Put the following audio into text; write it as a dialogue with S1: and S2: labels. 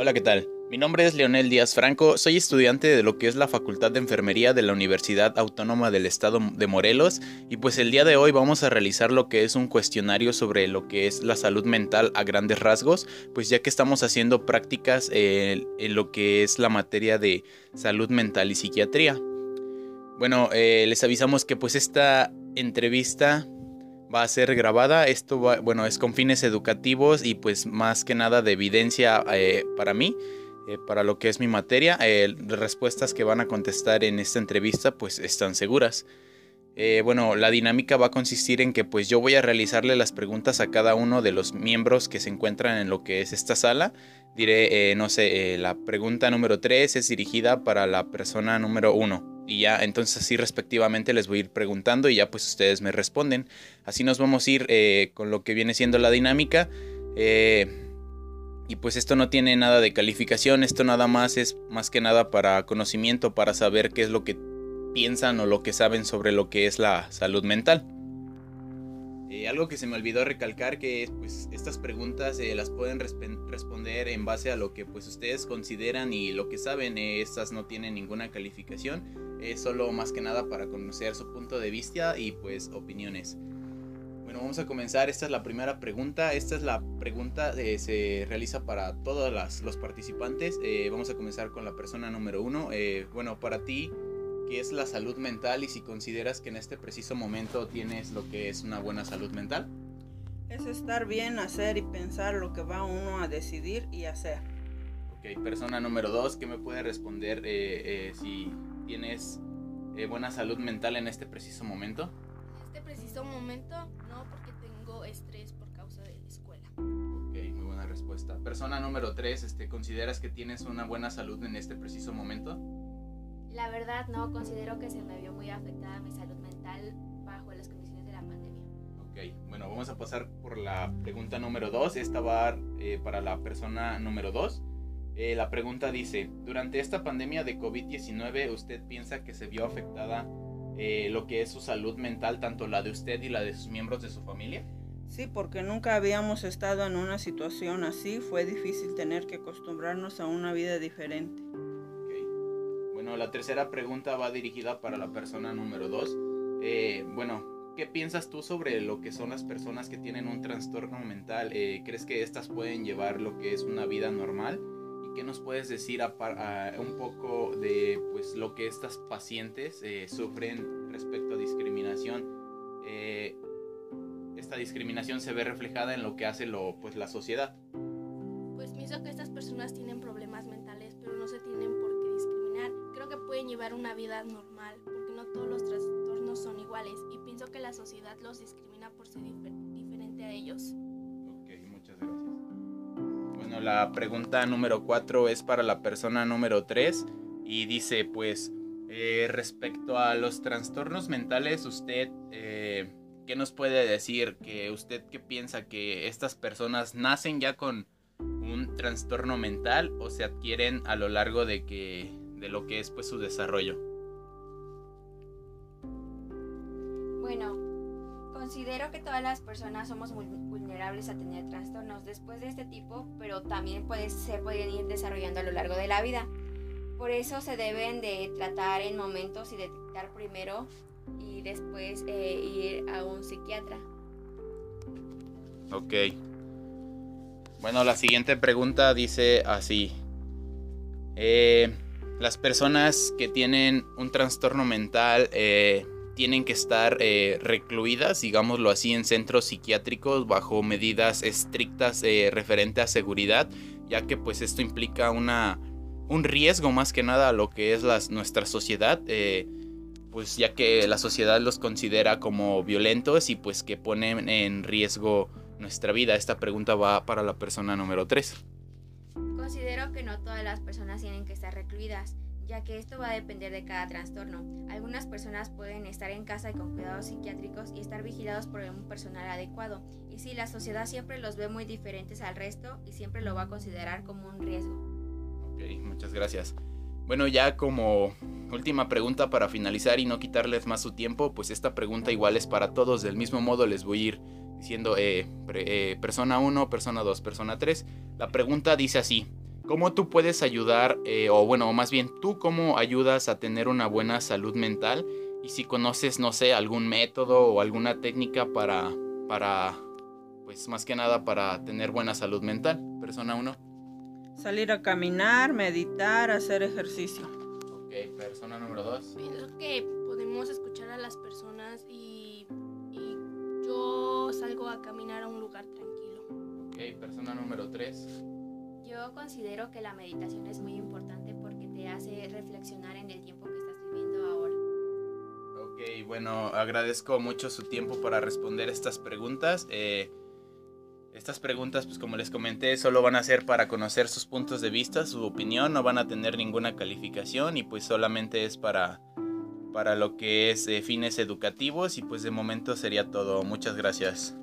S1: Hola, ¿qué tal? Mi nombre es Leonel Díaz Franco, soy estudiante de lo que es la Facultad de Enfermería de la Universidad Autónoma del Estado de Morelos y pues el día de hoy vamos a realizar lo que es un cuestionario sobre lo que es la salud mental a grandes rasgos, pues ya que estamos haciendo prácticas en lo que es la materia de salud mental y psiquiatría. Bueno, eh, les avisamos que pues esta entrevista va a ser grabada. Esto bueno, es con fines educativos y pues más que nada de evidencia eh, para mí, eh, para lo que es mi materia. Eh, respuestas que van a contestar en esta entrevista pues están seguras. bueno, la dinámica va a consistir en que pues yo voy a realizarle las preguntas a cada uno de los miembros que se encuentran en lo que es esta sala. Diré, no sé, la pregunta número 3 es dirigida para la persona número 1 y ya entonces así respectivamente les voy a ir preguntando y ya pues ustedes me responden. Así nos vamos a ir eh, con lo que viene siendo la dinámica. Eh, y pues esto no tiene nada de calificación, esto nada más es más que nada para conocimiento, para saber qué es lo que piensan o lo que saben sobre lo que es la salud mental. Eh, algo que se me olvidó recalcar que pues estas preguntas las pueden responder en base a lo que pues ustedes consideran y lo que saben. Estas no tienen ninguna calificación. Es solo más que nada para conocer su punto de vista y pues opiniones. Bueno, vamos a comenzar. Esta es la primera pregunta. Esta es la pregunta que se realiza para todos los participantes. vamos a comenzar con la persona número uno. bueno, para ti, qué es la salud mental y si consideras que en este preciso momento tienes lo que es una buena salud mental.
S2: Es estar bien, hacer y pensar lo que va uno a decidir y hacer.
S1: Ok, persona número dos, ¿qué me puede responder eh, eh, si tienes eh, buena salud mental en este preciso momento?
S3: En este preciso momento no, porque tengo estrés por causa de la escuela.
S1: Ok, muy buena respuesta. Persona número tres, este, ¿consideras que tienes una buena salud en este preciso momento?
S4: La verdad no, considero que se me vio muy afectada mi salud mental bajo las condiciones de la pandemia.
S1: Ok, bueno, vamos a pasar por la pregunta número 2. Esta va eh, para la persona número 2. Eh, la pregunta dice, durante esta pandemia de COVID-19, ¿usted piensa que se vio afectada eh, lo que es su salud mental, tanto la de usted y la de sus miembros de su familia?
S2: Sí, porque nunca habíamos estado en una situación así. Fue difícil tener que acostumbrarnos a una vida diferente
S1: la tercera pregunta va dirigida para la persona número dos. Eh, bueno, ¿qué piensas tú sobre lo que son las personas que tienen un trastorno mental? Eh, ¿Crees que estas pueden llevar lo que es una vida normal? ¿Y qué nos puedes decir un poco de pues, lo que estas pacientes eh, sufren respecto a discriminación? esta discriminación se ve reflejada en lo que hace lo, pues, la sociedad.
S3: Pues pienso que estas personas tienen problemas mentales, pero no se tienen por creo que pueden llevar una vida normal, porque no todos los trastornos son iguales y pienso que la sociedad los discrimina por ser diferente a ellos.
S1: Ok, muchas gracias. La pregunta número 4 es para la persona número 3 y dice pues eh, respecto a los trastornos mentales, usted... Eh, ¿Qué nos puede decir? Que usted qué piensa que estas personas nacen ya con un trastorno mental o se adquieren a lo largo de que de lo que es pues su desarrollo.
S4: Bueno, considero que todas las personas somos muy vulnerables a tener trastornos después de este tipo, pero también se pueden ir desarrollando a lo largo de la vida. Por eso se deben de tratar en momentos y detectar primero y después eh, ir a un psiquiatra.
S1: Ok. Bueno, la siguiente pregunta dice así. Eh, las personas que tienen un trastorno mental eh, tienen que estar eh, recluidas, digámoslo así, en centros psiquiátricos bajo medidas estrictas eh, referente a seguridad, ya que pues esto implica una, un riesgo más que nada a lo que es nuestra sociedad, pues ya que la sociedad los considera como violentos y pues que ponen en riesgo nuestra vida. Esta pregunta va para la persona número 3.
S4: Considero que no todas las personas tienen que estar recluidas, ya que esto va a depender de cada trastorno. Algunas personas pueden estar en casa y con cuidados psiquiátricos y estar vigilados por un personal adecuado. Y sí, la sociedad siempre los ve muy diferentes al resto y siempre lo va a considerar como un riesgo.
S1: Ok, muchas gracias. Bueno, ya como última pregunta para finalizar y no quitarles más su tiempo, pues esta pregunta igual es para todos. Del mismo modo les voy a ir diciendo eh, eh, persona 1, persona 2, persona 3. La pregunta dice así, ¿Cómo tú puedes ayudar, eh, o bueno, más bien, tú cómo ayudas a tener una buena salud mental? Y si conoces, no sé, algún método o alguna técnica para, para pues más que nada para tener buena salud mental. Persona 1.
S2: Salir a caminar, meditar, hacer ejercicio.
S1: Ok, persona número 2.
S3: Pienso que podemos escuchar a las personas y, y yo salgo a caminar a un lugar tranquilo.
S1: Ok, persona número 3.
S4: Yo considero que la meditación es muy importante porque te hace reflexionar en el tiempo que estás viviendo ahora.
S1: Ok, bueno, agradezco mucho su tiempo para responder estas preguntas. Eh, estas preguntas, pues como les comenté, solo van a ser para conocer sus puntos de vista, su opinión, no van a tener ninguna calificación y pues solamente es para, para lo que es eh, fines educativos y pues de momento sería todo. Muchas gracias.